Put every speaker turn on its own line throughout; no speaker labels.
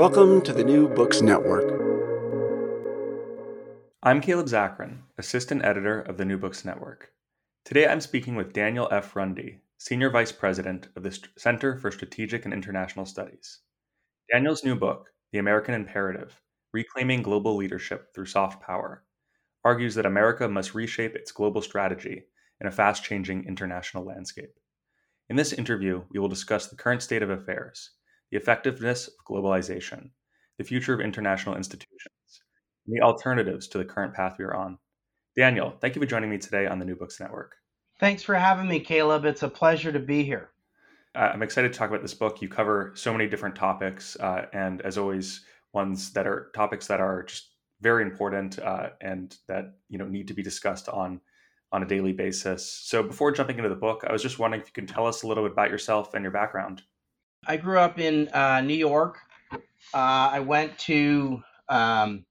Welcome to the New Books Network.
I'm Caleb Zakarin, Assistant Editor of the New Books Network. Today I'm speaking with Daniel F. Runde, Senior Vice President of the Center for Strategic and International Studies. Daniel's new book, The American Imperative Reclaiming Global Leadership Through Soft Power, argues that America must reshape its global strategy in a fast changing international landscape. In this interview, we will discuss the current state of affairs, the effectiveness of globalization, the future of international institutions, and the alternatives to the current path we are on. Daniel, thank you for joining me today on the New Books Network.
Thanks for having me, Caleb. It's a pleasure to be here.
I'm excited to talk about this book. You cover so many different topics, uh, and as always, ones that are topics that are just very important uh, and that you know need to be discussed on on a daily basis. So, before jumping into the book, I was just wondering if you can tell us a little bit about yourself and your background.
I grew up in uh, New York. Uh, I went to um,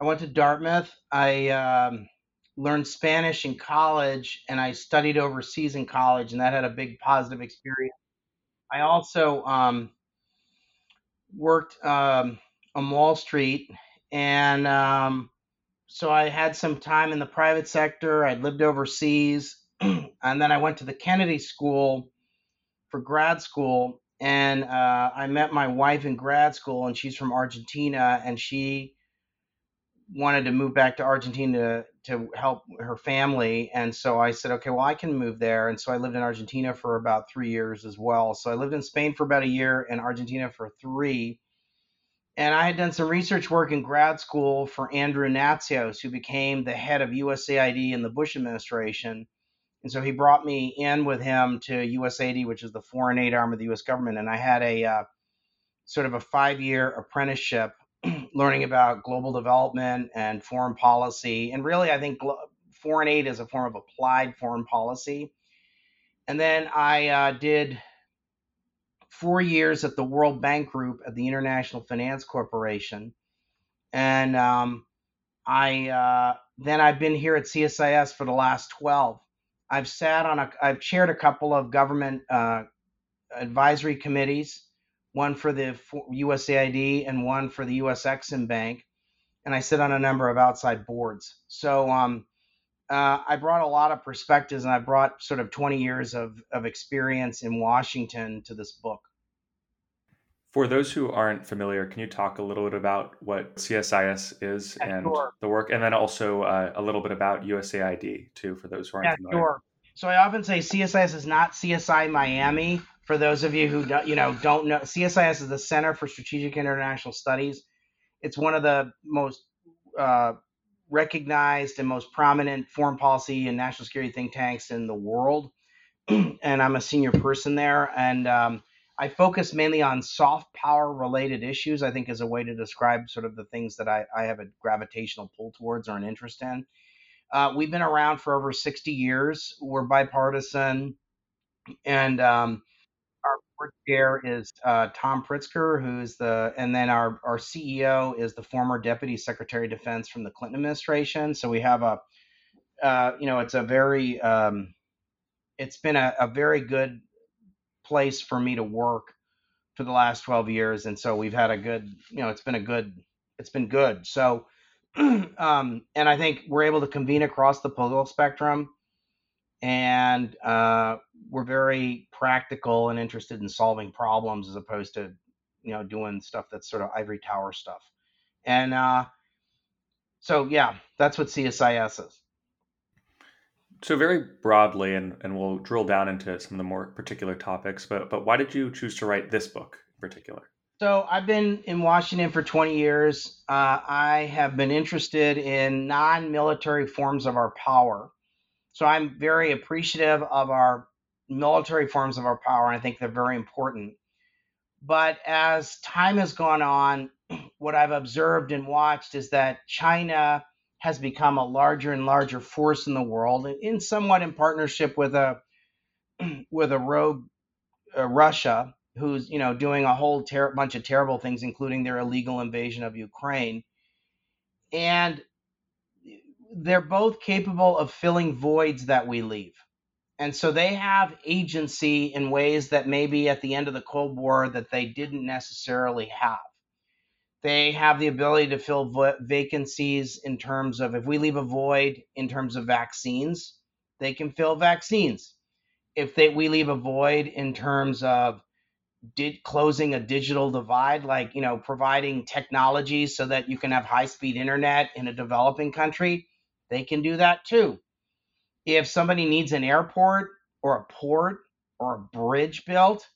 I went to Dartmouth. I um, learned Spanish in college, and I studied overseas in college, and that had a big positive experience. I also um, worked um, on Wall Street, and um, so I had some time in the private sector. I lived overseas, and then I went to the Kennedy School for grad school and uh, I met my wife in grad school, and she's from Argentina, and she wanted to move back to Argentina to help her family, and so I said, okay, well, I can move there, and so I lived in Argentina for about three years as well. So I lived in Spain for about a year, and Argentina for three. And I had done some research work in grad school for Andrew Natsios, who became the head of USAID in the Bush administration and so he brought me in with him to USAID, which is the foreign aid arm of the U.S. government. And I had a uh, sort of a five year apprenticeship learning about global development and foreign policy. And really, I think foreign aid is a form of applied foreign policy. And then I uh, did four years at the World Bank Group at the International Finance Corporation. And um, I uh, then I've been here at CSIS for the last 12. I've sat on a, I've chaired a couple of government uh, advisory committees, one for the USAID and one for the US Exim Bank, and I sit on a number of outside boards. So um, uh, I brought a lot of perspectives, and I brought sort of 20 years of of experience in Washington to this book.
For those who aren't familiar, can you talk a little bit about what CSIS is
yeah,
and
sure.
the work, and then also uh, a little bit about USAID too, for those who aren't
yeah,
familiar?
Sure. So I often say CSIS is not CSI Miami. For those of you who don't, you know don't know, CSIS is the Center for Strategic International Studies. It's one of the most uh, recognized and most prominent foreign policy and national security think tanks in the world. and I'm a senior person there, and um, I focus mainly on soft power related issues, I think is a way to describe sort of the things that I, I have a gravitational pull towards or an interest in. Uh, we've been around for over 60 years. We're bipartisan. And um, our board chair is uh, Tom Pritzker, who's the, and then our, our CEO is the former Deputy Secretary of Defense from the Clinton administration. So we have a, uh, you know, it's a very, um, it's been a, a very good place for me to work for the last 12 years and so we've had a good you know it's been a good it's been good. So um, and i think we're able to convene across the political spectrum and uh, we're very practical and interested in solving problems as opposed to you know doing stuff that's sort of ivory tower stuff. And uh, so yeah that's what csis is
so very broadly, and, and we'll drill down into some of the more particular topics, but but why did you choose to write this book in particular?
So I've been in Washington for 20 years. Uh, I have been interested in non-military forms of our power. So I'm very appreciative of our military forms of our power, and I think they're very important. But as time has gone on, what I've observed and watched is that China has become a larger and larger force in the world, and in somewhat in partnership with a with a rogue uh, Russia, who's you know doing a whole ter- bunch of terrible things, including their illegal invasion of Ukraine, and they're both capable of filling voids that we leave. And so they have agency in ways that maybe at the end of the Cold War that they didn't necessarily have. They have the ability to fill vacancies in terms of if we leave a void in terms of vaccines, they can fill vaccines. If they, we leave a void in terms of did closing a digital divide, like you know providing technology so that you can have high speed internet in a developing country, they can do that too. If somebody needs an airport or a port or a bridge built,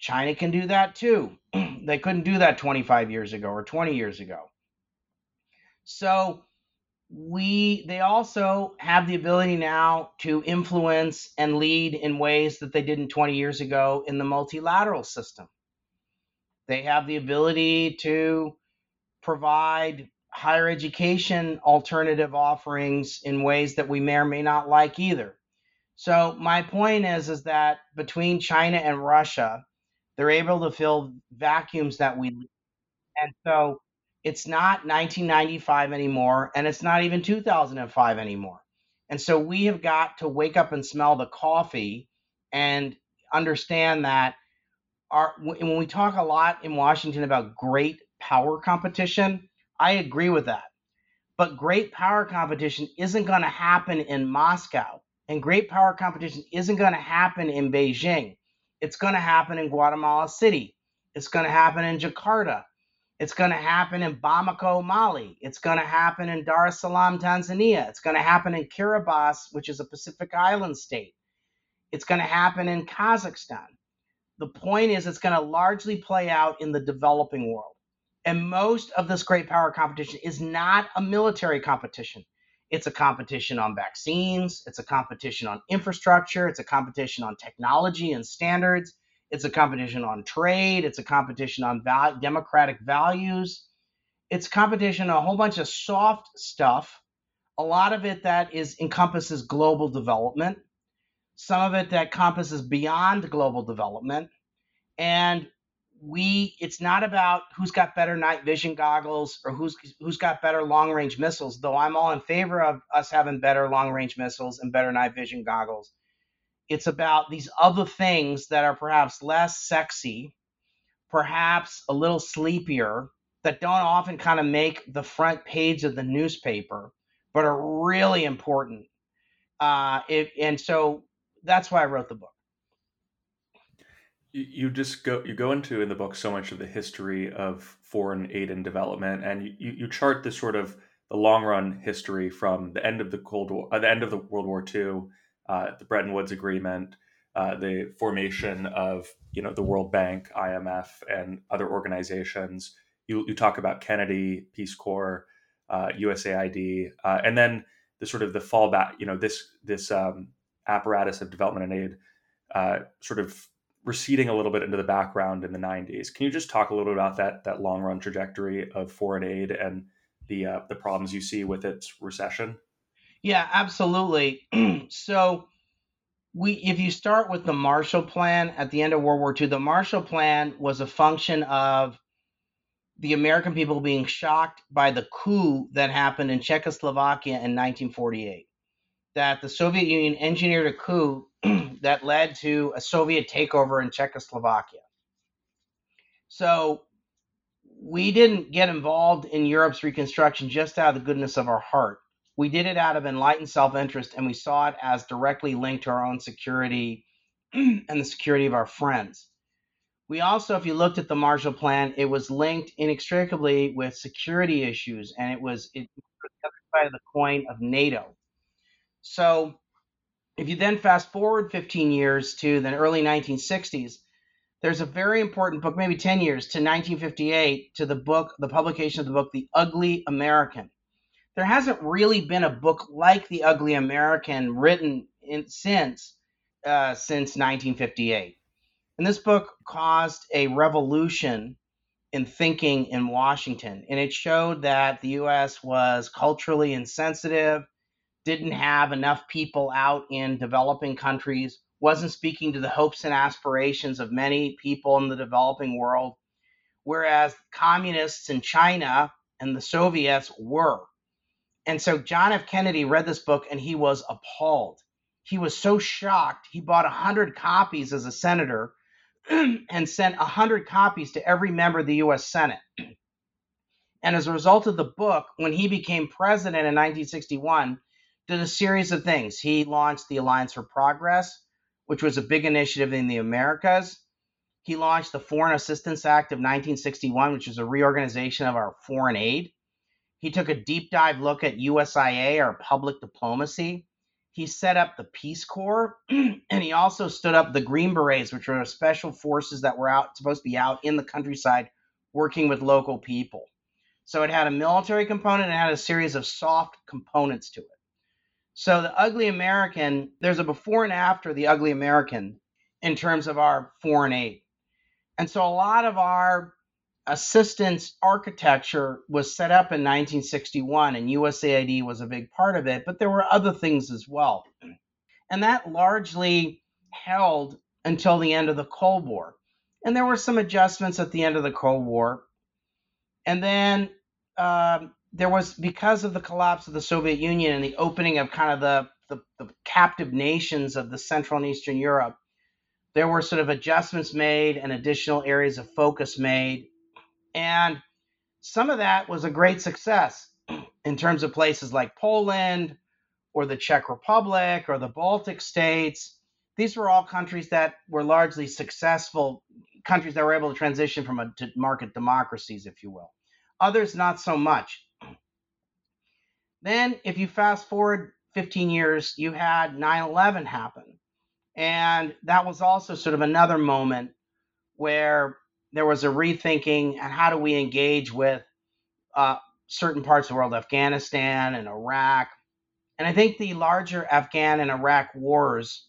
China can do that too. they couldn't do that 25 years ago or 20 years ago. So we they also have the ability now to influence and lead in ways that they didn't 20 years ago in the multilateral system. They have the ability to provide higher education alternative offerings in ways that we may or may not like either. So my point is is that between China and Russia, they're able to fill vacuums that we and so it's not 1995 anymore, and it's not even 2005 anymore. And so we have got to wake up and smell the coffee and understand that our when we talk a lot in Washington about great power competition, I agree with that. But great power competition isn't going to happen in Moscow, and great power competition isn't going to happen in Beijing. It's going to happen in Guatemala City. It's going to happen in Jakarta. It's going to happen in Bamako, Mali. It's going to happen in Dar es Salaam, Tanzania. It's going to happen in Kiribati, which is a Pacific Island state. It's going to happen in Kazakhstan. The point is, it's going to largely play out in the developing world. And most of this great power competition is not a military competition. It's a competition on vaccines, it's a competition on infrastructure, it's a competition on technology and standards, it's a competition on trade. It's a competition on val- democratic values. It's competition on a whole bunch of soft stuff. A lot of it that is encompasses global development. Some of it that encompasses beyond global development. And we it's not about who's got better night vision goggles or who's who's got better long range missiles though i'm all in favor of us having better long range missiles and better night vision goggles it's about these other things that are perhaps less sexy, perhaps a little sleepier, that don't often kind of make the front page of the newspaper, but are really important. Uh, it, and so that's why I wrote the book.
You, just go you go into in the book so much of the history of foreign aid and development, and you, you chart this sort of the long run history from the end of the Cold War, uh, the end of the World War II uh, the Bretton Woods Agreement, uh, the formation of you know the World Bank, IMF, and other organizations. You, you talk about Kennedy, Peace Corps, uh, USAID, uh, and then the sort of the fallback. You know this this um, apparatus of development and aid uh, sort of receding a little bit into the background in the 90s. Can you just talk a little bit about that that long run trajectory of foreign aid and the uh, the problems you see with its recession?
Yeah, absolutely. so we if you start with the Marshall Plan at the end of World War II, the Marshall Plan was a function of the American people being shocked by the coup that happened in Czechoslovakia in 1948. That the Soviet Union engineered a coup that led to a Soviet takeover in Czechoslovakia. So we didn't get involved in Europe's reconstruction just out of the goodness of our heart we did it out of enlightened self interest and we saw it as directly linked to our own security and the security of our friends. We also, if you looked at the Marshall Plan, it was linked inextricably with security issues and it was it, the other side of the coin of NATO. So if you then fast forward 15 years to the early 1960s, there's a very important book, maybe 10 years to 1958, to the book, the publication of the book, The Ugly American there hasn't really been a book like The Ugly American written in, since uh, since 1958. And this book caused a revolution in thinking in Washington, and it showed that the U.S. was culturally insensitive, didn't have enough people out in developing countries, wasn't speaking to the hopes and aspirations of many people in the developing world, whereas communists in China and the Soviets were. And so John F. Kennedy read this book and he was appalled. He was so shocked. He bought 100 copies as a senator and sent 100 copies to every member of the US Senate. And as a result of the book, when he became president in 1961, did a series of things. He launched the Alliance for Progress, which was a big initiative in the Americas. He launched the Foreign Assistance Act of 1961, which was a reorganization of our foreign aid. He took a deep dive look at USIA, our public diplomacy. He set up the Peace Corps, and he also stood up the Green Berets, which were special forces that were out supposed to be out in the countryside working with local people. So it had a military component and had a series of soft components to it. So the Ugly American, there's a before and after the Ugly American in terms of our foreign aid. And so a lot of our assistance architecture was set up in 1961, and USAID was a big part of it, but there were other things as well. And that largely held until the end of the Cold War. And there were some adjustments at the end of the Cold War. And then um, there was, because of the collapse of the Soviet Union and the opening of kind of the, the, the captive nations of the Central and Eastern Europe, there were sort of adjustments made and additional areas of focus made. And some of that was a great success in terms of places like Poland or the Czech Republic or the Baltic states. These were all countries that were largely successful, countries that were able to transition from a to market democracies, if you will. Others, not so much. Then, if you fast forward 15 years, you had 9 11 happen. And that was also sort of another moment where there was a rethinking and how do we engage with uh, certain parts of the world, Afghanistan and Iraq. And I think the larger Afghan and Iraq wars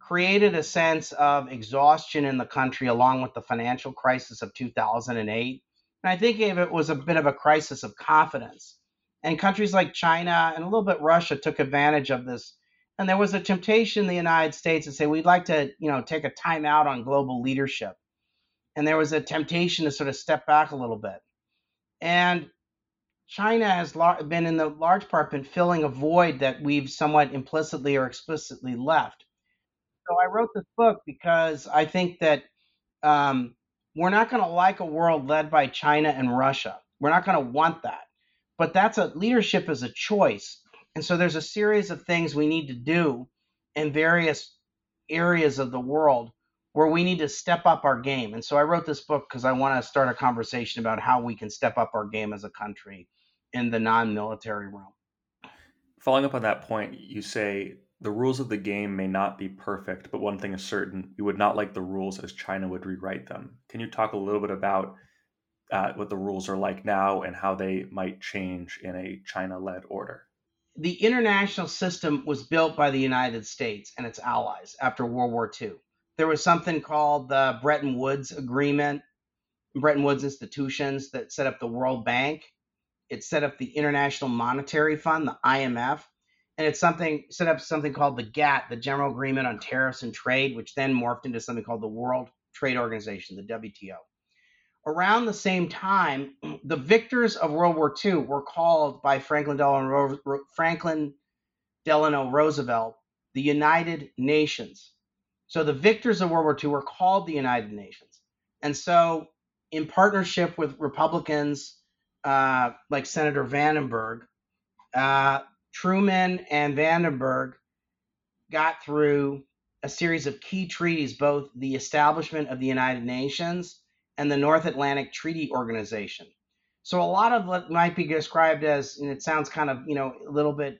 created a sense of exhaustion in the country along with the financial crisis of 2008. And I think it was a bit of a crisis of confidence. And countries like China and a little bit Russia took advantage of this and there was a temptation in the United States to say we'd like to, you know, take a time out on global leadership. And there was a temptation to sort of step back a little bit. And China has been in the large part been filling a void that we've somewhat implicitly or explicitly left. So I wrote this book because I think that um, we're not going to like a world led by China and Russia. We're not going to want that. But that's a leadership is a choice. And so there's a series of things we need to do in various areas of the world where we need to step up our game. And so I wrote this book because I want to start a conversation about how we can step up our game as a country in the non military realm.
Following up on that point, you say the rules of the game may not be perfect, but one thing is certain you would not like the rules as China would rewrite them. Can you talk a little bit about uh, what the rules are like now and how they might change in a China led order?
the international system was built by the United States and its allies after World War II. There was something called the Bretton Woods Agreement, Bretton Woods institutions that set up the World Bank. It set up the International Monetary Fund, the IMF, and it's something set up something called the GATT, the General Agreement on Tariffs and Trade, which then morphed into something called the World Trade Organization, the WTO around the same time, the victors of World War II were called by Franklin Delano, Franklin Delano Roosevelt the United Nations. So the victors of World War II were called the United Nations. And so, in partnership with Republicans uh, like Senator Vandenberg, uh, Truman and Vandenberg got through a series of key treaties, both the establishment of the United Nations and the North Atlantic Treaty Organization. So a lot of what might be described as, and it sounds kind of, you know, a little bit,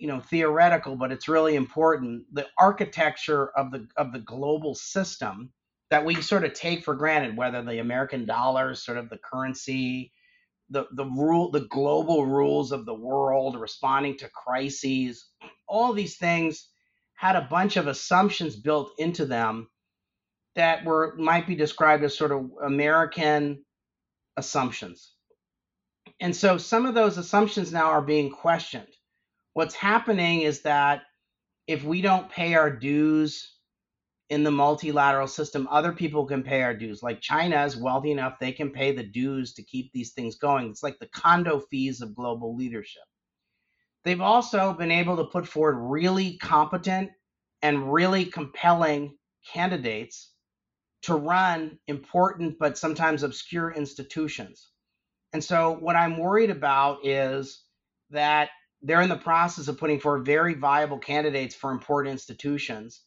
you know, theoretical, but it's really important. The architecture of the of the global system that we sort of take for granted, whether the American dollar is sort of the currency, the the rule, the global rules of the world, responding to crises, all these things had a bunch of assumptions built into them that were might be described as sort of American assumptions. And so some of those assumptions now are being questioned. What's happening is that if we don't pay our dues in the multilateral system, other people can pay our dues. Like China is wealthy enough, they can pay the dues to keep these things going. It's like the condo fees of global leadership. They've also been able to put forward really competent and really compelling candidates to run important but sometimes obscure institutions. And so, what I'm worried about is that they're in the process of putting forward very viable candidates for important institutions.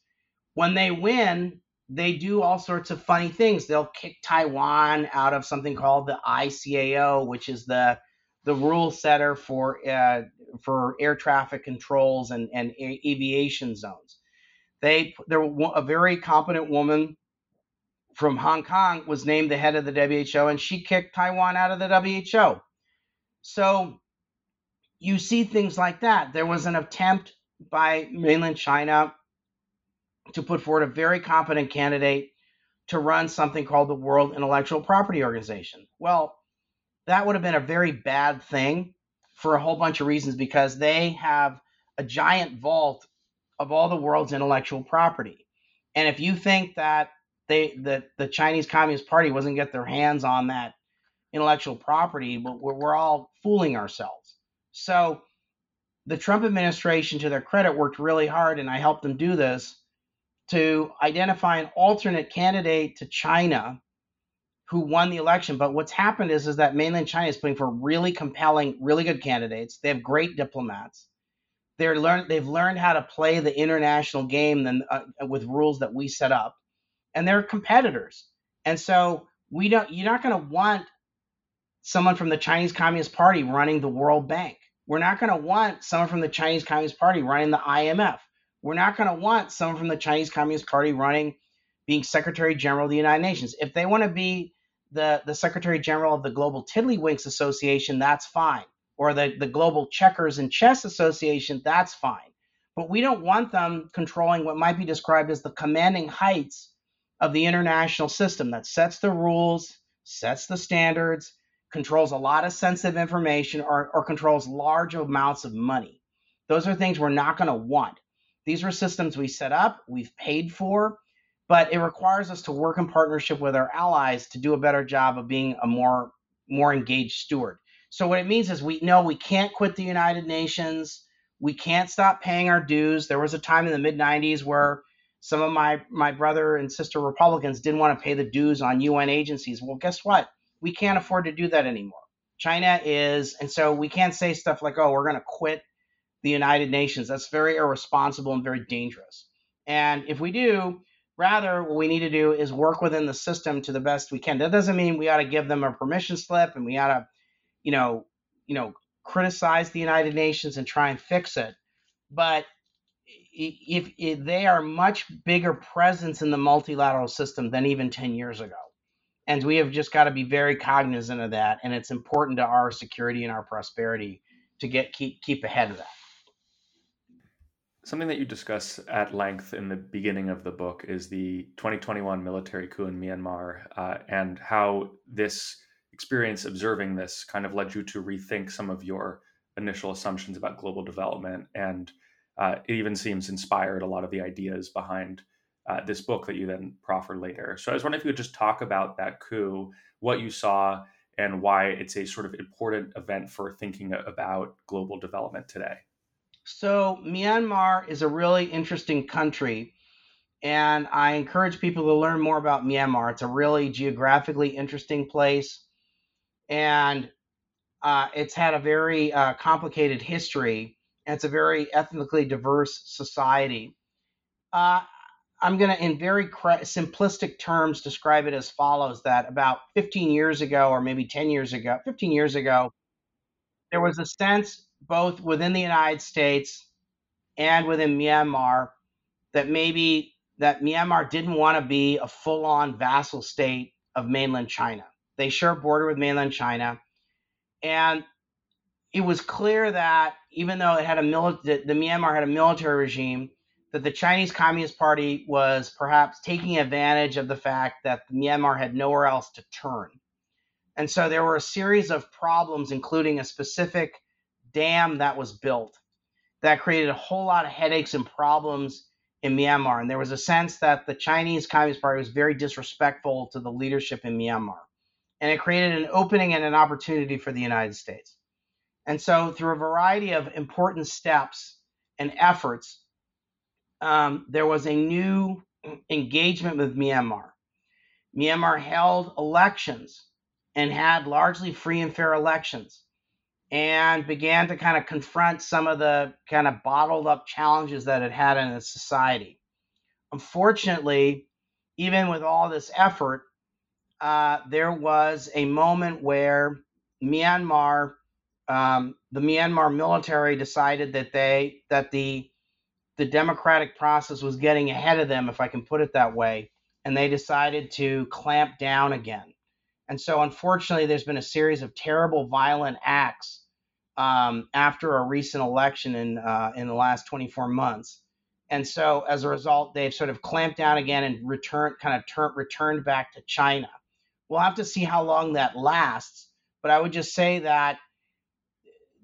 When they win, they do all sorts of funny things. They'll kick Taiwan out of something called the ICAO, which is the the rule setter for uh, for air traffic controls and, and aviation zones. They there a very competent woman from Hong Kong was named the head of the WHO, and she kicked Taiwan out of the WHO. So you see things like that. There was an attempt by mainland China to put forward a very competent candidate to run something called the World Intellectual Property Organization. Well, that would have been a very bad thing for a whole bunch of reasons because they have a giant vault of all the world's intellectual property. And if you think that they that the Chinese Communist Party wasn't get their hands on that intellectual property, but we're, we're all fooling ourselves. So the Trump administration, to their credit, worked really hard, and I helped them do this to identify an alternate candidate to China who won the election. But what's happened is, is that mainland China is putting for really compelling, really good candidates. They have great diplomats. They're learn, they've learned how to play the international game than, uh, with rules that we set up and they're competitors. And so we don't you're not going to want someone from the Chinese Communist Party running the World Bank. We're not going to want someone from the Chinese Communist Party running the IMF. We're not going to want someone from the Chinese Communist Party running being Secretary General of the United Nations. If they want to be the, the Secretary General of the Global Tiddlywinks Association, that's fine. Or the, the Global Checkers and Chess Association, that's fine. But we don't want them controlling what might be described as the commanding heights of the international system that sets the rules, sets the standards, controls a lot of sensitive information, or, or controls large amounts of money. Those are things we're not going to want. These are systems we set up, we've paid for, but it requires us to work in partnership with our allies to do a better job of being a more more engaged steward. So what it means is we know we can't quit the United Nations. We can't stop paying our dues. There was a time in the mid 90s where some of my my brother and sister Republicans didn't want to pay the dues on UN agencies. Well, guess what? We can't afford to do that anymore. China is, and so we can't say stuff like, "Oh, we're going to quit the United Nations." That's very irresponsible and very dangerous. And if we do, rather, what we need to do is work within the system to the best we can. That doesn't mean we ought to give them a permission slip and we ought to, you know, you know, criticize the United Nations and try and fix it. But if, if they are much bigger presence in the multilateral system than even 10 years ago. And we have just got to be very cognizant of that and it's important to our security and our prosperity to get keep keep ahead of that.
Something that you discuss at length in the beginning of the book is the 2021 military coup in myanmar uh, and how this experience observing this kind of led you to rethink some of your initial assumptions about global development and uh, it even seems inspired a lot of the ideas behind uh, this book that you then proffer later. So I was wondering if you could just talk about that coup, what you saw, and why it's a sort of important event for thinking about global development today.
So Myanmar is a really interesting country. And I encourage people to learn more about Myanmar. It's a really geographically interesting place. And uh, it's had a very uh, complicated history and it's a very ethnically diverse society. Uh, I'm going to, in very simplistic terms, describe it as follows that about 15 years ago, or maybe 10 years ago, 15 years ago, there was a sense both within the United States and within Myanmar that maybe that Myanmar didn't want to be a full-on vassal state of mainland China. They share a border with mainland China, and it was clear that even though it had a mili- the, the Myanmar had a military regime, that the Chinese Communist Party was perhaps taking advantage of the fact that Myanmar had nowhere else to turn. And so there were a series of problems, including a specific dam that was built that created a whole lot of headaches and problems in Myanmar. And there was a sense that the Chinese Communist Party was very disrespectful to the leadership in Myanmar. And it created an opening and an opportunity for the United States. And so, through a variety of important steps and efforts, um, there was a new engagement with Myanmar. Myanmar held elections, and had largely free and fair elections and began to kind of confront some of the kind of bottled up challenges that it had in its society. Unfortunately, even with all this effort, uh, there was a moment where Myanmar, um, the Myanmar military decided that they that the the democratic process was getting ahead of them, if I can put it that way, and they decided to clamp down again. And so, unfortunately, there's been a series of terrible, violent acts um, after a recent election in uh, in the last 24 months. And so, as a result, they've sort of clamped down again and returned, kind of turn, returned back to China. We'll have to see how long that lasts. But I would just say that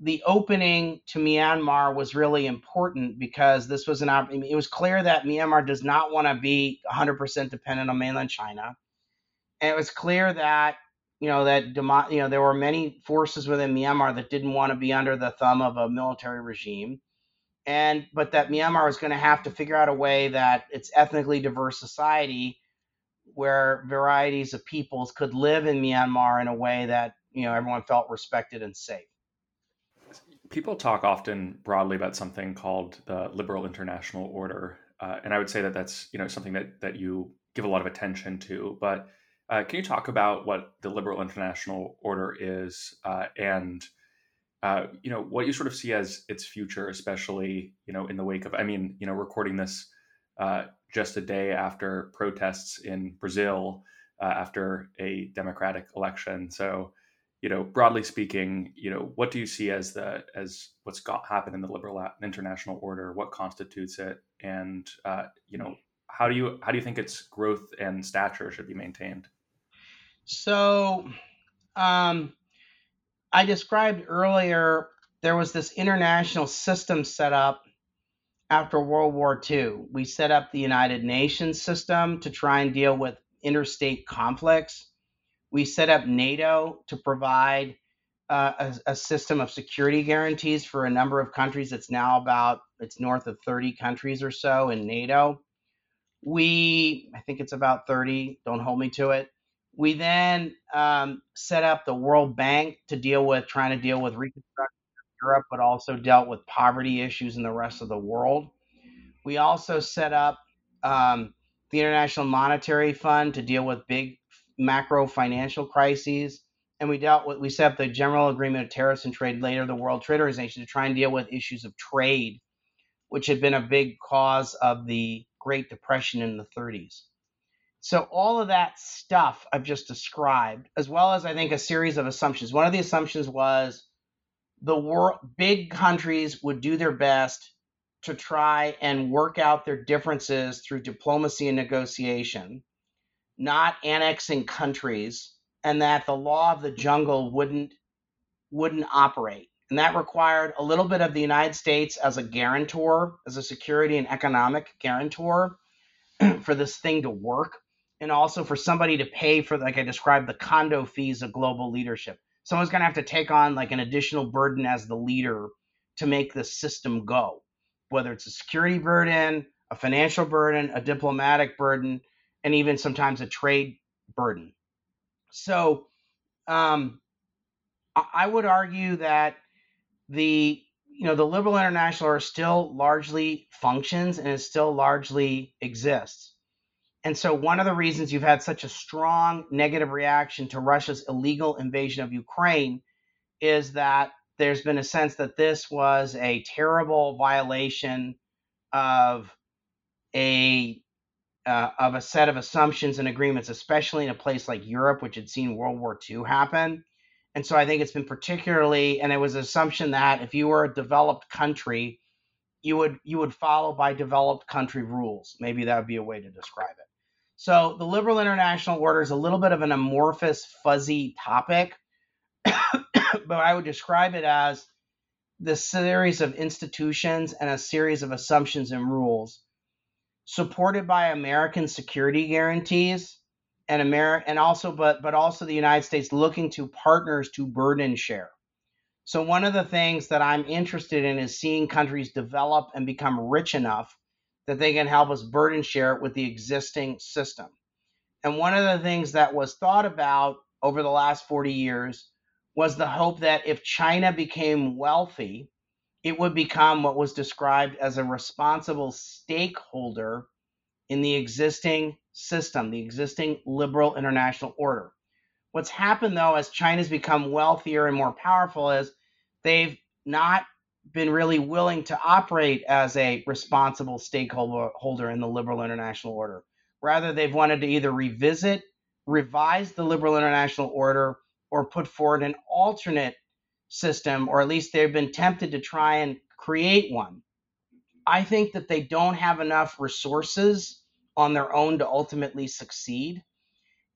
the opening to Myanmar was really important because this was an it was clear that Myanmar does not want to be 100% dependent on mainland China. And it was clear that you know that you know there were many forces within Myanmar that didn't want to be under the thumb of a military regime. And but that Myanmar was going to have to figure out a way that its ethnically diverse society where varieties of peoples could live in Myanmar in a way that you know everyone felt respected and safe
people talk often broadly about something called the liberal international order, uh, and I would say that that's you know something that that you give a lot of attention to. But uh, can you talk about what the liberal international order is uh, and uh, you know what you sort of see as its future, especially you know in the wake of I mean you know recording this uh, just a day after protests in Brazil uh, after a democratic election, so you know, broadly speaking, you know, what do you see as the as what's got happened in the liberal international order? What constitutes it, and uh, you know, how do you how do you think its growth and stature should be maintained?
So, um, I described earlier there was this international system set up after World War II. We set up the United Nations system to try and deal with interstate conflicts. We set up NATO to provide uh, a, a, system of security guarantees for a number of countries. It's now about it's north of 30 countries or so in NATO. We, I think it's about 30. Don't hold me to it. We then um, set up the World Bank to deal with trying to deal with reconstruction of Europe, but also dealt with poverty issues in the rest of the world. We also set up um, the International Monetary Fund to deal with big macro financial crises. And we dealt with, we set up the General Agreement of Tariffs and Trade, later the World Trade Organization, to try and deal with issues of trade, which had been a big cause of the Great Depression in the 30s. So, all of that stuff I've just described, as well as I think a series of assumptions. One of the assumptions was the world, big countries would do their best to try and work out their differences through diplomacy and negotiation not annexing countries, and that the law of the jungle wouldn't wouldn't operate. And that required a little bit of the United States as a guarantor, as a security and economic guarantor for this thing to work, and also for somebody to pay for, like I described, the condo fees of global leadership. Someone's going to have to take on like an additional burden as the leader to make the system go, whether it's a security burden, a financial burden, a diplomatic burden, and even sometimes a trade burden. So um, I would argue that the you know the liberal international are still largely functions and it still largely exists. And so one of the reasons you've had such a strong negative reaction to Russia's illegal invasion of Ukraine is that there's been a sense that this was a terrible violation of a uh, of a set of assumptions and agreements, especially in a place like Europe, which had seen World War II happen. And so I think it's been particularly, and it was an assumption that if you were a developed country, you would you would follow by developed country rules. Maybe that would be a way to describe it. So the liberal international order is a little bit of an amorphous, fuzzy topic, but I would describe it as the series of institutions and a series of assumptions and rules supported by American security guarantees and Amer- and also but but also the United States looking to partners to burden share. So one of the things that I'm interested in is seeing countries develop and become rich enough that they can help us burden share with the existing system. And one of the things that was thought about over the last 40 years was the hope that if China became wealthy, it would become what was described as a responsible stakeholder in the existing system, the existing liberal international order. What's happened though, as China's become wealthier and more powerful, is they've not been really willing to operate as a responsible stakeholder in the liberal international order. Rather, they've wanted to either revisit, revise the liberal international order, or put forward an alternate system, or at least they've been tempted to try and create one. I think that they don't have enough resources on their own to ultimately succeed.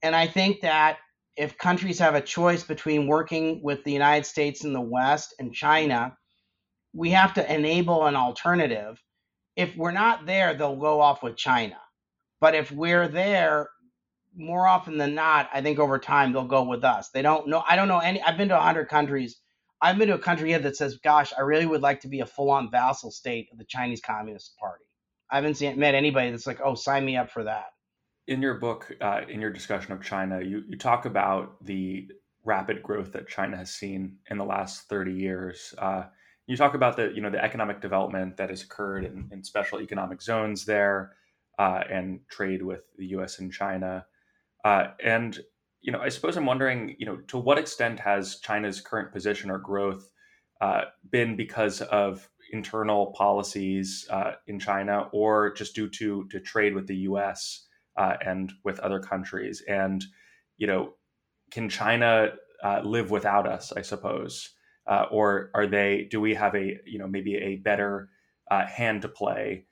And I think that if countries have a choice between working with the United States and the West and China, we have to enable an alternative. If we're not there, they'll go off with China. But if we're there, more often than not, I think over time they'll go with us. They don't know. I don't know any. I've been to 100 countries. I've been to a country here that says, "Gosh, I really would like to be a full-on vassal state of the Chinese Communist Party." I haven't seen, met anybody that's like, "Oh, sign me up for that."
In your book, uh, in your discussion of China, you you talk about the rapid growth that China has seen in the last 30 years. Uh, you talk about the you know the economic development that has occurred in, in special economic zones there, uh, and trade with the U.S. and China, uh, and you know I suppose I'm wondering you know to what extent has China's current position or growth uh, been because of internal policies uh, in China, or just due to to trade with the U.S. Uh, and with other countries, and you know can China uh, live without us? I suppose uh, or are they? Do we have a you know maybe a better uh, hand to play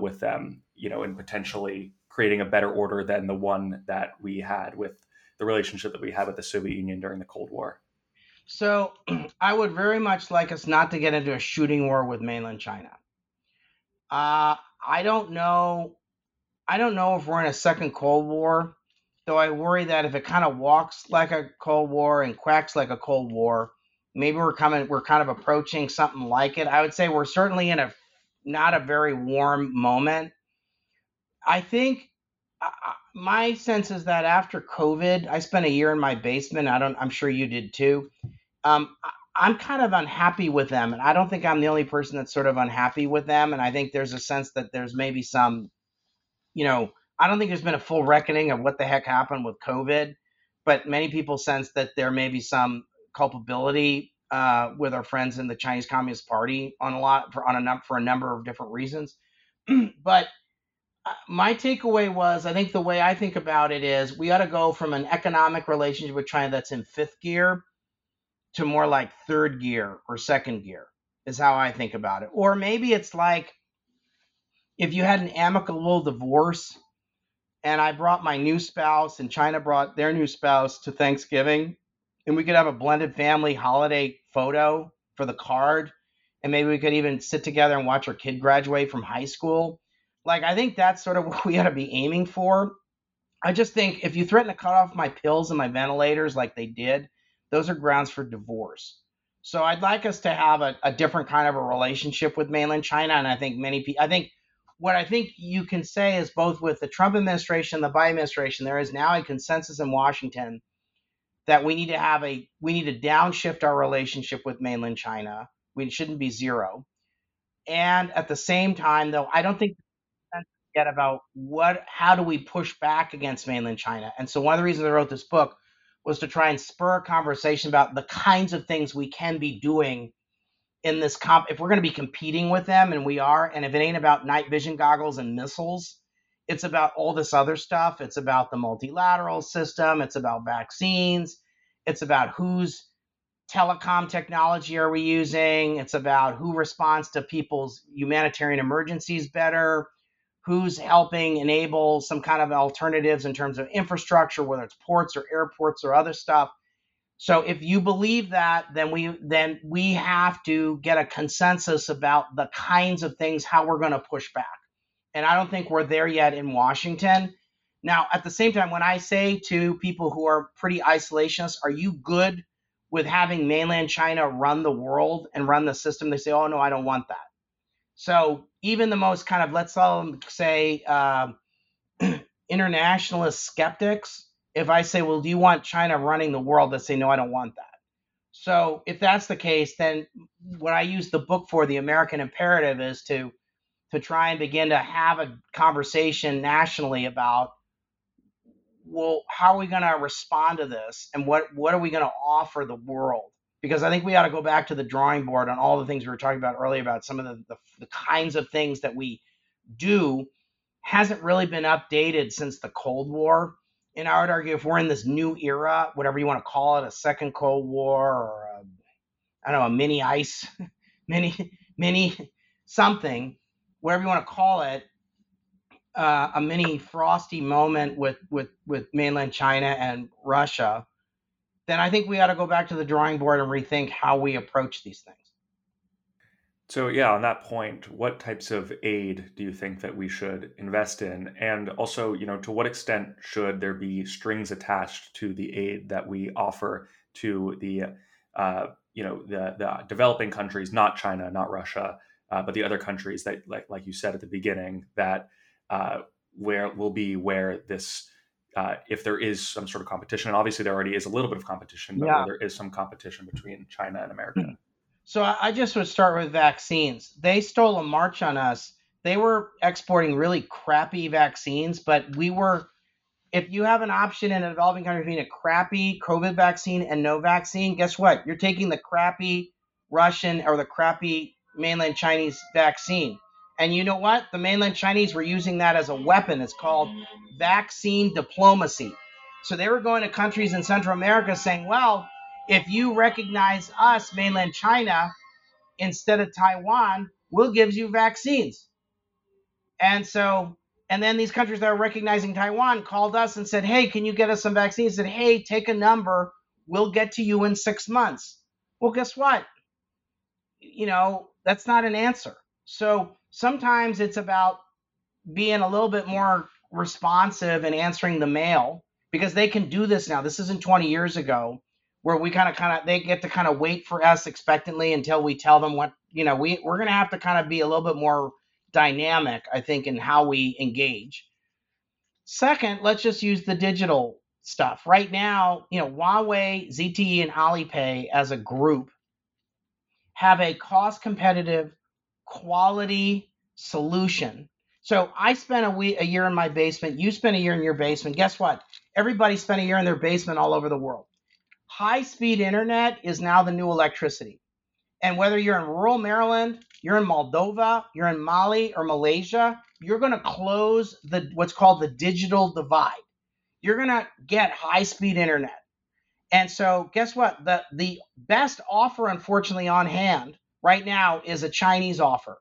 with them? You know, in potentially creating a better order than the one that we had with the relationship that we had with the Soviet Union during the Cold War.
So, I would very much like us not to get into a shooting war with mainland China. Uh, I don't know. I don't know if we're in a second Cold War, though I worry that if it kind of walks like a Cold War and quacks like a Cold War, maybe we're coming we're kind of approaching something like it i would say we're certainly in a not a very warm moment i think my sense is that after covid i spent a year in my basement i don't i'm sure you did too um, i'm kind of unhappy with them and i don't think i'm the only person that's sort of unhappy with them and i think there's a sense that there's maybe some you know i don't think there's been a full reckoning of what the heck happened with covid but many people sense that there may be some culpability uh, with our friends in the Chinese Communist Party on a lot for on a for a number of different reasons. but my takeaway was I think the way I think about it is we ought to go from an economic relationship with China that's in fifth gear to more like third gear or second gear is how I think about it. Or maybe it's like if you had an amicable divorce and I brought my new spouse and China brought their new spouse to Thanksgiving and we could have a blended family holiday photo for the card and maybe we could even sit together and watch our kid graduate from high school like i think that's sort of what we ought to be aiming for i just think if you threaten to cut off my pills and my ventilators like they did those are grounds for divorce so i'd like us to have a, a different kind of a relationship with mainland china and i think many people i think what i think you can say is both with the trump administration and the biden administration there is now a consensus in washington that we need to have a we need to downshift our relationship with mainland China. We shouldn't be zero. And at the same time, though, I don't think yet about what how do we push back against mainland China. And so one of the reasons I wrote this book was to try and spur a conversation about the kinds of things we can be doing in this comp if we're going to be competing with them and we are and if it ain't about night vision goggles and missiles it's about all this other stuff. It's about the multilateral system. It's about vaccines. It's about whose telecom technology are we using. It's about who responds to people's humanitarian emergencies better. Who's helping enable some kind of alternatives in terms of infrastructure, whether it's ports or airports or other stuff. So if you believe that, then we then we have to get a consensus about the kinds of things how we're going to push back and I don't think we're there yet in Washington. Now, at the same time, when I say to people who are pretty isolationist, are you good with having mainland China run the world and run the system? They say, oh, no, I don't want that. So even the most kind of, let's all say, uh, internationalist skeptics if I say, well, do you want China running the world? They say, no, I don't want that. So if that's the case, then what I use the book for, the American Imperative, is to to try and begin to have a conversation nationally about well, how are we going to respond to this, and what what are we going to offer the world? Because I think we ought to go back to the drawing board on all the things we were talking about earlier about some of the, the, the kinds of things that we do hasn't really been updated since the Cold War. And I would argue if we're in this new era, whatever you want to call it, a second Cold War or a, I don't know, a mini ice, mini, mini something, whatever you want to call it, uh, a mini frosty moment with, with, with mainland China and Russia, then I think we ought to go back to the drawing board and rethink how we approach these things.
So, yeah, on that point, what types of aid do you think that we should invest in? And also, you know, to what extent should there be strings attached to the aid that we offer to the, uh, you know, the, the developing countries, not China, not Russia, uh, but the other countries that, like, like you said at the beginning, that uh, where will be where this, uh, if there is some sort of competition, and obviously there already is a little bit of competition, but yeah. there is some competition between China and America. Mm-hmm.
So I just would start with vaccines. They stole a march on us. They were exporting really crappy vaccines, but we were. If you have an option in a developing country between a crappy COVID vaccine and no vaccine, guess what? You're taking the crappy Russian or the crappy mainland Chinese vaccine. And you know what? The mainland Chinese were using that as a weapon. It's called vaccine diplomacy. So they were going to countries in Central America saying, well, if you recognize us, mainland China, instead of Taiwan, we'll give you vaccines. And so, and then these countries that are recognizing Taiwan called us and said, hey, can you get us some vaccines? Said, hey, take a number. We'll get to you in six months. Well, guess what? You know, that's not an answer. So sometimes it's about being a little bit more responsive and answering the mail because they can do this now. This isn't 20 years ago where we kind of kind of they get to kind of wait for us expectantly until we tell them what you know we we're going to have to kind of be a little bit more dynamic i think in how we engage second let's just use the digital stuff right now you know huawei zte and alipay as a group have a cost competitive quality solution so i spent a week a year in my basement you spent a year in your basement guess what everybody spent a year in their basement all over the world high speed internet is now the new electricity. And whether you're in rural Maryland, you're in Moldova, you're in Mali or Malaysia, you're going to close the what's called the digital divide. You're going to get high speed internet. And so guess what? The the best offer unfortunately on hand right now is a Chinese offer.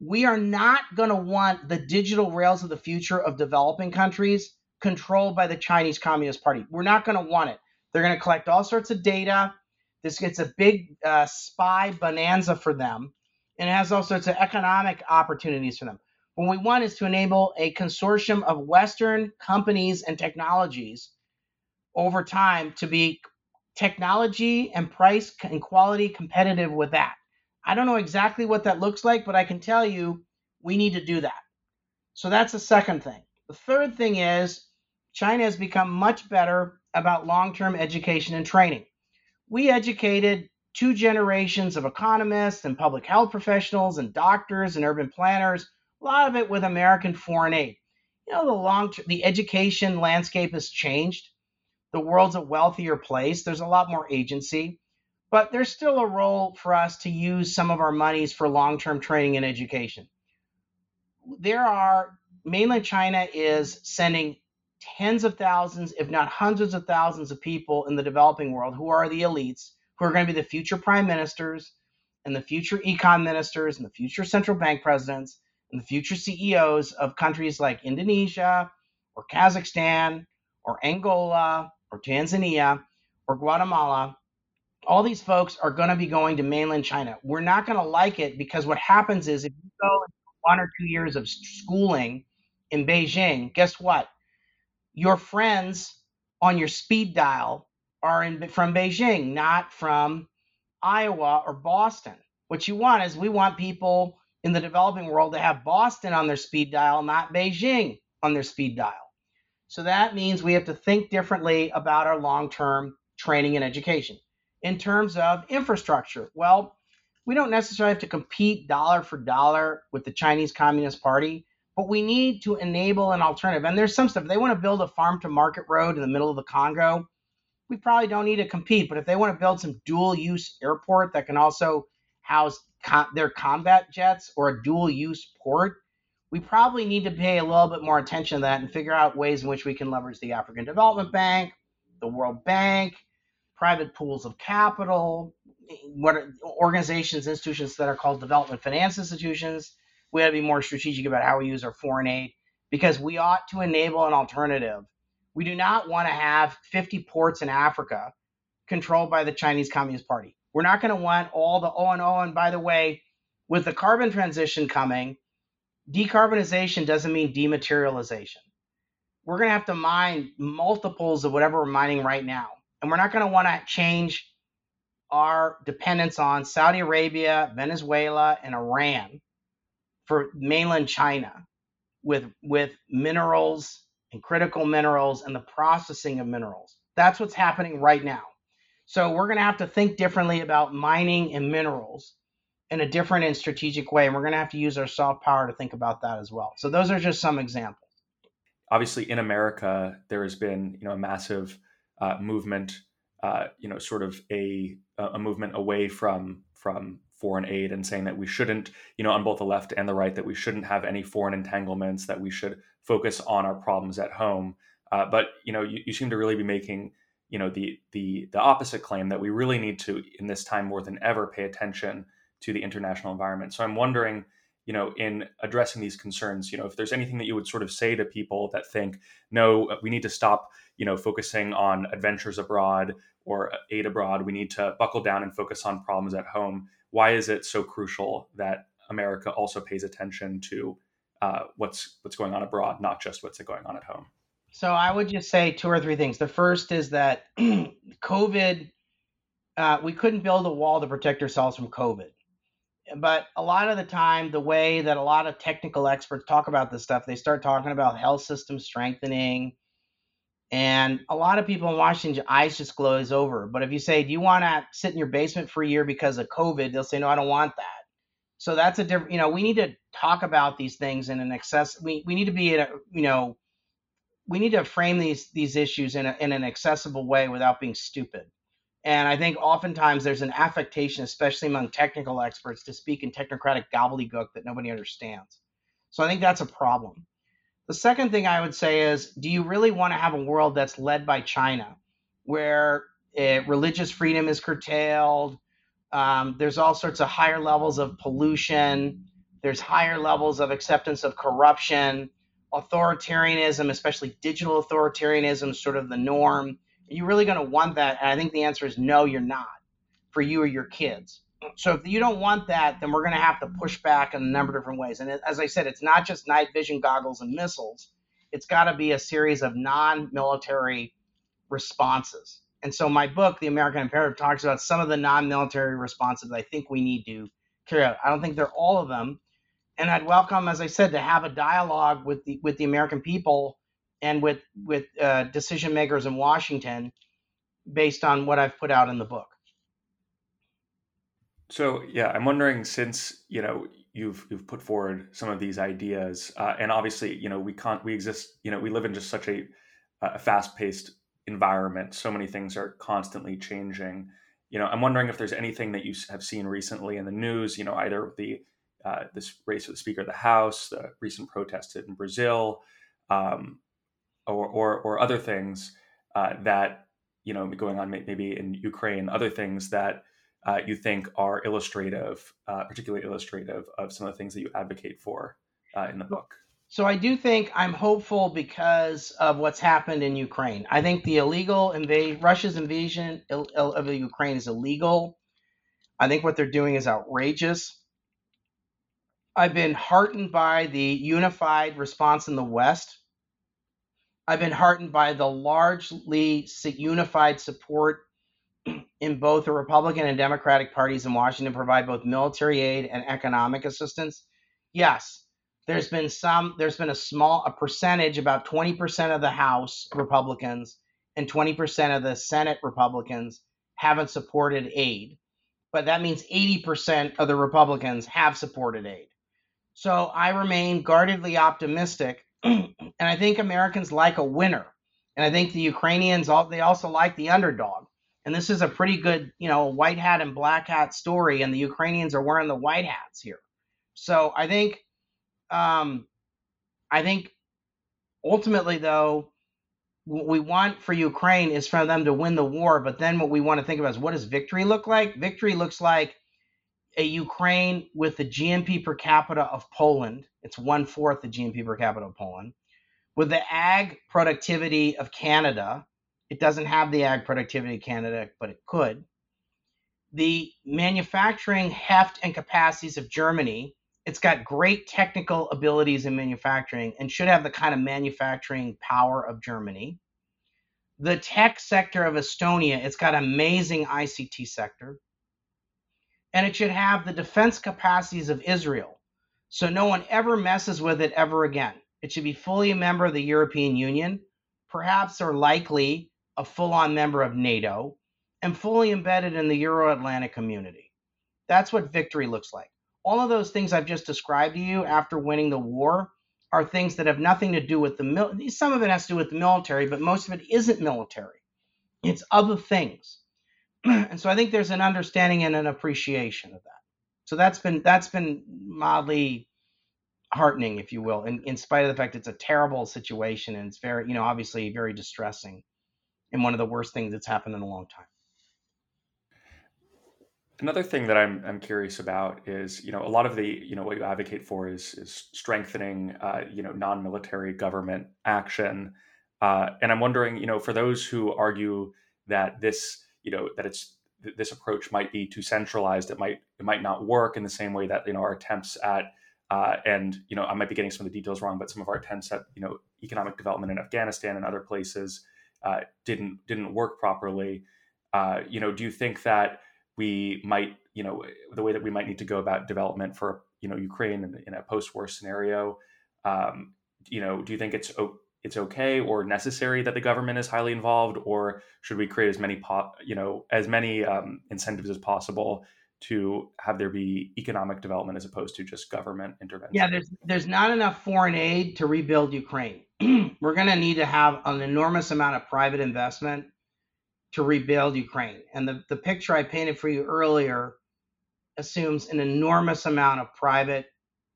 We are not going to want the digital rails of the future of developing countries controlled by the Chinese Communist Party. We're not going to want it. They're going to collect all sorts of data. This gets a big uh, spy bonanza for them, and it has all sorts of economic opportunities for them. What we want is to enable a consortium of Western companies and technologies over time to be technology and price and quality competitive with that. I don't know exactly what that looks like, but I can tell you we need to do that. So that's the second thing. The third thing is China has become much better about long term education and training. We educated two generations of economists and public health professionals and doctors and urban planners, a lot of it with American foreign aid. You know, the long the education landscape has changed. The world's a wealthier place. There's a lot more agency, but there's still a role for us to use some of our monies for long-term training and education. There are mainland China is sending tens of thousands, if not hundreds of thousands of people in the developing world who are the elites, who are going to be the future prime ministers and the future econ ministers and the future central bank presidents and the future CEOs of countries like Indonesia or Kazakhstan or Angola or Tanzania or Guatemala. All these folks are going to be going to mainland China. We're not going to like it because what happens is if you go one or two years of schooling in Beijing, guess what? your friends on your speed dial are in from Beijing, not from Iowa or Boston. What you want is we want people in the developing world to have Boston on their speed dial, not Beijing on their speed dial. So that means we have to think differently about our long term training and education. In terms of infrastructure, well, we don't necessarily have to compete dollar for dollar with the Chinese Communist Party, but we need to enable an alternative. And there's some stuff. If they want to build a farm to market road in the middle of the Congo, we probably don't need to compete. But if they want to build some dual use airport that can also house co- their combat jets or a dual use port, we probably need to pay a little bit more attention to that and figure out ways in which we can leverage the African Development Bank, the World Bank, private pools of capital, what are organizations, institutions that are called development finance institutions. We got to be more strategic about how we use our foreign aid because we ought to enable an alternative. We do not want to have 50 ports in Africa controlled by the Chinese Communist Party. We're not going to want all the oh and oh. And by the way, with the carbon transition coming, decarbonization doesn't mean dematerialization. We're going to have to mine multiples of whatever we're mining right now. And we're not going to want to change our dependence on Saudi Arabia, Venezuela, and Iran for mainland China with, with minerals and critical minerals and the processing of minerals. That's what's happening right now. So we're going to have to think differently about mining and minerals in a different and strategic way. And we're going to have to use our soft power to think about that as well. So those are just some examples.
Obviously, in America, there has been you know a massive uh, movement, uh, you know, sort of a a movement away from from foreign aid and saying that we shouldn't, you know, on both the left and the right, that we shouldn't have any foreign entanglements, that we should focus on our problems at home. Uh, but you know, you, you seem to really be making you know the the the opposite claim that we really need to in this time more than ever pay attention to the international environment. So I'm wondering, you know, in addressing these concerns, you know, if there's anything that you would sort of say to people that think, no, we need to stop, you know, focusing on adventures abroad or aid abroad. We need to buckle down and focus on problems at home. Why is it so crucial that America also pays attention to uh, what's what's going on abroad, not just what's going on at home?
So I would just say two or three things. The first is that COVID, uh, we couldn't build a wall to protect ourselves from COVID but a lot of the time, the way that a lot of technical experts talk about this stuff, they start talking about health system strengthening. And a lot of people in Washington, eyes just glaze over. But if you say, Do you want to sit in your basement for a year because of COVID? They'll say, No, I don't want that. So that's a different, you know, we need to talk about these things in an access, we, we need to be in a, you know, we need to frame these these issues in, a, in an accessible way without being stupid. And I think oftentimes there's an affectation, especially among technical experts, to speak in technocratic gobbledygook that nobody understands. So I think that's a problem. The second thing I would say is do you really want to have a world that's led by China, where it, religious freedom is curtailed? Um, there's all sorts of higher levels of pollution, there's higher levels of acceptance of corruption, authoritarianism, especially digital authoritarianism, is sort of the norm you really going to want that? And I think the answer is no, you're not for you or your kids. So if you don't want that, then we're going to have to push back in a number of different ways. And as I said, it's not just night vision goggles and missiles. It's got to be a series of non-military responses. And so my book, The American Imperative, talks about some of the non-military responses I think we need to carry out. I don't think they're all of them. And I'd welcome, as I said, to have a dialogue with the with the American people and with with uh, decision makers in Washington based on what I've put out in the book.
So yeah, I'm wondering since you know you've you've put forward some of these ideas, uh, and obviously you know we can't we exist you know we live in just such a, a fast paced environment. So many things are constantly changing. You know, I'm wondering if there's anything that you have seen recently in the news. You know, either the uh, this race for the Speaker of the House, the recent protests in Brazil, um, or or, or other things uh, that you know going on maybe in Ukraine, other things that uh, you think are illustrative, uh, particularly illustrative of some of the things that you advocate for uh, in the book.
So I do think I'm hopeful because of what's happened in Ukraine. I think the illegal invasion, Russia's invasion of Ukraine is illegal. I think what they're doing is outrageous. I've been heartened by the unified response in the West I've been heartened by the largely unified support in both the Republican and Democratic parties in Washington provide both military aid and economic assistance. Yes, there's been some there's been a small a percentage about 20% of the house republicans and 20% of the senate republicans haven't supported aid but that means 80% of the republicans have supported aid so i remain guardedly optimistic and i think americans like a winner and i think the ukrainians they also like the underdog and this is a pretty good you know white hat and black hat story and the ukrainians are wearing the white hats here so i think um, I think ultimately, though, what we want for Ukraine is for them to win the war. But then what we want to think about is what does victory look like? Victory looks like a Ukraine with the GNP per capita of Poland. It's one fourth the GNP per capita of Poland. With the ag productivity of Canada, it doesn't have the ag productivity of Canada, but it could. The manufacturing heft and capacities of Germany, it's got great technical abilities in manufacturing and should have the kind of manufacturing power of Germany. The tech sector of Estonia, it's got amazing ICT sector. And it should have the defense capacities of Israel. So no one ever messes with it ever again. It should be fully a member of the European Union, perhaps or likely a full on member of NATO, and fully embedded in the Euro Atlantic community. That's what victory looks like all of those things I've just described to you after winning the war are things that have nothing to do with the mil- some of it has to do with the military, but most of it isn't military. It's other things. and so I think there's an understanding and an appreciation of that. So that's been that's been mildly heartening, if you will, in, in spite of the fact it's a terrible situation and it's very, you know, obviously very distressing and one of the worst things that's happened in a long time.
Another thing that I'm I'm curious about is you know a lot of the you know what you advocate for is is strengthening uh, you know non-military government action, uh, and I'm wondering you know for those who argue that this you know that it's this approach might be too centralized, it might it might not work in the same way that you know our attempts at uh, and you know I might be getting some of the details wrong, but some of our attempts at you know economic development in Afghanistan and other places uh, didn't didn't work properly. Uh, you know, do you think that we might, you know, the way that we might need to go about development for, you know, Ukraine in, in a post-war scenario. Um, you know, do you think it's it's okay or necessary that the government is highly involved, or should we create as many, po- you know, as many um, incentives as possible to have there be economic development as opposed to just government intervention?
Yeah, there's there's not enough foreign aid to rebuild Ukraine. We're going to need to have an enormous amount of private investment to rebuild Ukraine. And the, the picture I painted for you earlier assumes an enormous amount of private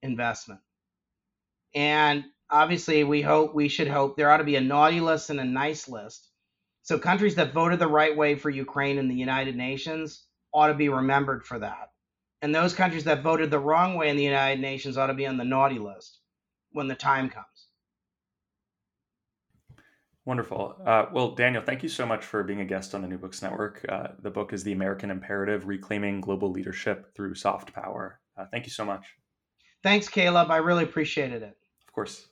investment. And obviously, we hope, we should hope there ought to be a naughty list and a nice list. So countries that voted the right way for Ukraine in the United Nations ought to be remembered for that. And those countries that voted the wrong way in the United Nations ought to be on the naughty list when the time comes.
Wonderful. Uh, well, Daniel, thank you so much for being a guest on the New Books Network. Uh, the book is The American Imperative Reclaiming Global Leadership Through Soft Power. Uh, thank you so much.
Thanks, Caleb. I really appreciated it.
Of course.